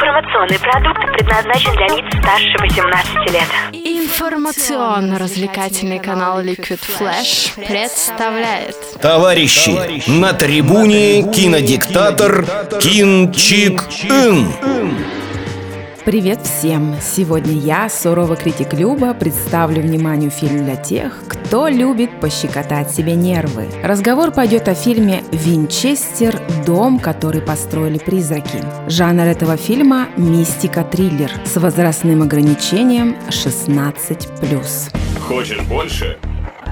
Информационный продукт предназначен для лиц старше 18 лет. Информационно-развлекательный канал Liquid Flash представляет Товарищи, на трибуне кинодиктатор Кин Чик Ин. Привет всем! Сегодня я, суровый критик Люба, представлю вниманию фильм для тех, кто любит пощекотать себе нервы. Разговор пойдет о фильме «Винчестер. Дом, который построили призраки». Жанр этого фильма – мистика-триллер с возрастным ограничением 16+. Хочешь больше?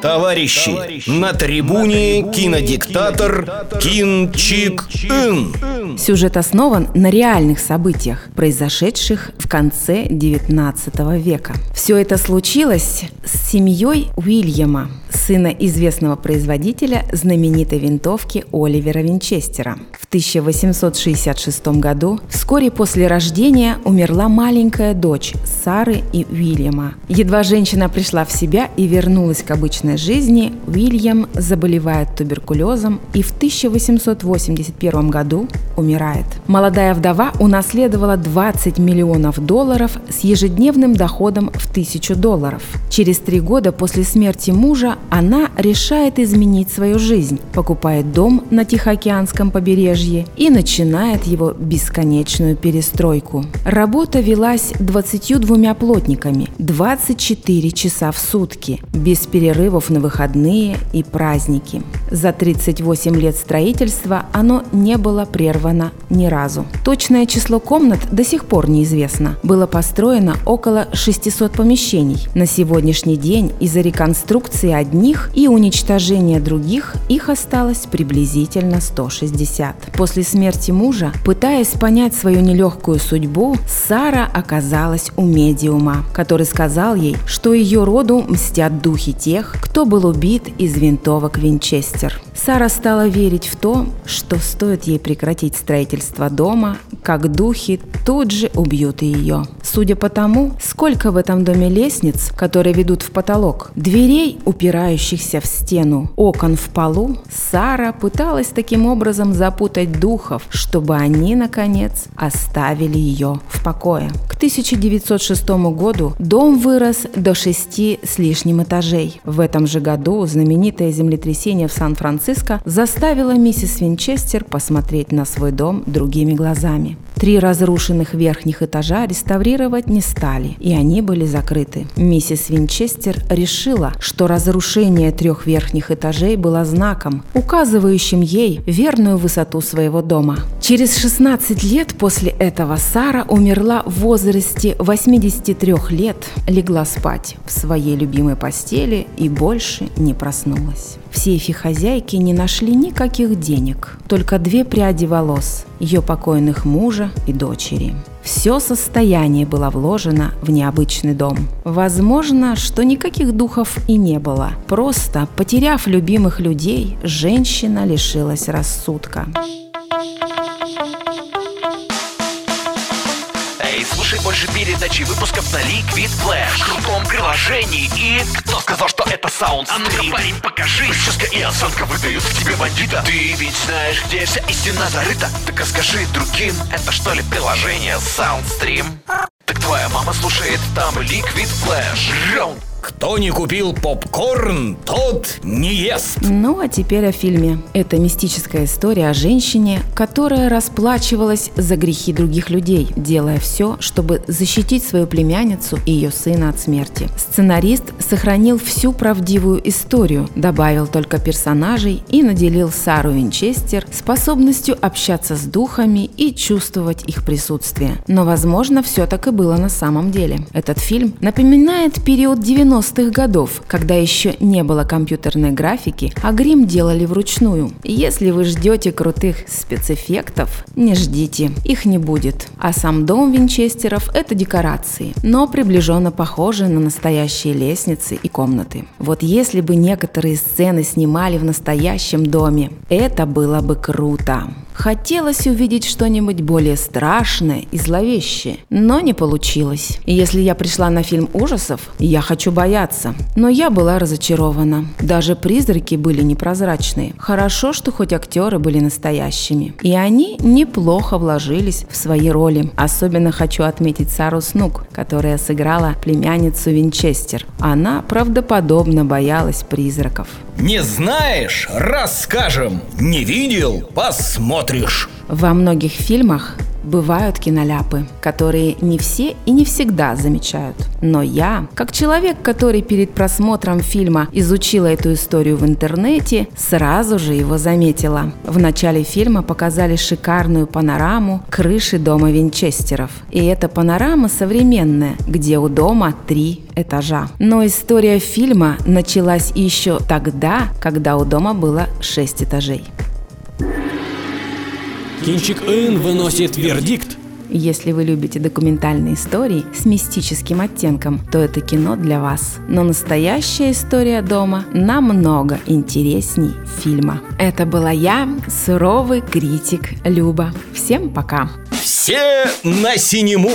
Товарищи, на трибуне кинодиктатор Кин Чик Ин. Сюжет основан на реальных событиях, произошедших в конце 19 века. Все это случилось с семьей Уильяма, сына известного производителя знаменитой винтовки Оливера Винчестера. В 1866 году, вскоре после рождения, умерла маленькая дочь Сары и Уильяма. Едва женщина пришла в себя и вернулась к обычной жизни, Уильям заболевает туберкулезом и в 1881 году умирает. Молодая вдова унаследовала 20 миллионов долларов с ежедневным доходом в 1000 долларов. Через три года после смерти мужа она решает изменить свою жизнь, покупает дом на Тихоокеанском побережье и начинает его бесконечную перестройку. Работа велась 22 плотниками, 24 часа в сутки, без перерывов на выходные и праздники. За 38 лет строительства оно не было прервано ни разу. Точное число комнат до сих пор неизвестно. Было построено около 600 помещений. На сегодняшний день из-за реконструкции одних и уничтожения других их осталось приблизительно 160. После смерти мужа, пытаясь понять свою нелегкую судьбу, Сара оказалась у медиума, который сказал ей, что ее роду мстят духи тех, кто был убит из винтовок Винчестер. Сара стала верить в то, что стоит ей прекратить строительство дома, как духи тут же убьют ее. Судя по тому, сколько в этом доме лестниц, которые ведут в потолок, дверей, упирающихся в стену, окон в полу, Сара пыталась таким образом запутать духов, чтобы они, наконец, оставили ее в покое. К 1906 году дом вырос до шести с лишним этажей. В этом же году знаменитое землетрясение в Сан-Франциско заставило миссис Винчестер посмотреть на свой дом другими глазами. Три разрушенных верхних этажа реставрировать не стали, и они были закрыты. Миссис Винчестер решила, что разрушение трех верхних этажей было знаком, указывающим ей верную высоту своего дома. Через 16 лет после этого Сара умерла в возрасте 83 лет, легла спать в своей любимой постели и больше не проснулась. В сейфе хозяйки не нашли никаких денег, только две пряди волос ее покойных мужа и дочери. Все состояние было вложено в необычный дом. Возможно, что никаких духов и не было. Просто, потеряв любимых людей, женщина лишилась рассудка. Эй, слушай больше передачи выпусков на Liquid Flash в крутом приложении. И кто сказал, что это саунд? А ну-ка, парень, покажи. Прическа и осанка выдают в тебе бандита. Ты ведь знаешь, где вся истина зарыта. Так расскажи другим, это что ли приложение Soundstream? Так твоя мама слушает там Liquid Flash. Раунд. Кто не купил попкорн, тот не ест. Ну а теперь о фильме. Это мистическая история о женщине, которая расплачивалась за грехи других людей, делая все, чтобы защитить свою племянницу и ее сына от смерти. Сценарист сохранил всю правдивую историю, добавил только персонажей и наделил Сару Винчестер способностью общаться с духами и чувствовать их присутствие. Но, возможно, все так и было на самом деле. Этот фильм напоминает период 90 90-х годов, когда еще не было компьютерной графики, а грим делали вручную. Если вы ждете крутых спецэффектов, не ждите, их не будет. А сам дом Винчестеров – это декорации, но приближенно похожи на настоящие лестницы и комнаты. Вот если бы некоторые сцены снимали в настоящем доме, это было бы круто. Хотелось увидеть что-нибудь более страшное и зловещее, но не получилось. Если я пришла на фильм ужасов, я хочу бояться. Но я была разочарована. Даже призраки были непрозрачные. Хорошо, что хоть актеры были настоящими. И они неплохо вложились в свои роли. Особенно хочу отметить Сару Снук, которая сыграла племянницу Винчестер. Она правдоподобно боялась призраков. Не знаешь? Расскажем. Не видел? Посмотришь. Во многих фильмах бывают киноляпы, которые не все и не всегда замечают. Но я, как человек, который перед просмотром фильма изучила эту историю в интернете, сразу же его заметила. В начале фильма показали шикарную панораму крыши дома Винчестеров. И эта панорама современная, где у дома три этажа. Но история фильма началась еще тогда, когда у дома было шесть этажей. Кинчик Ин выносит вердикт. Если вы любите документальные истории с мистическим оттенком, то это кино для вас. Но настоящая история дома намного интересней фильма. Это была я, суровый критик Люба. Всем пока! Все на синему.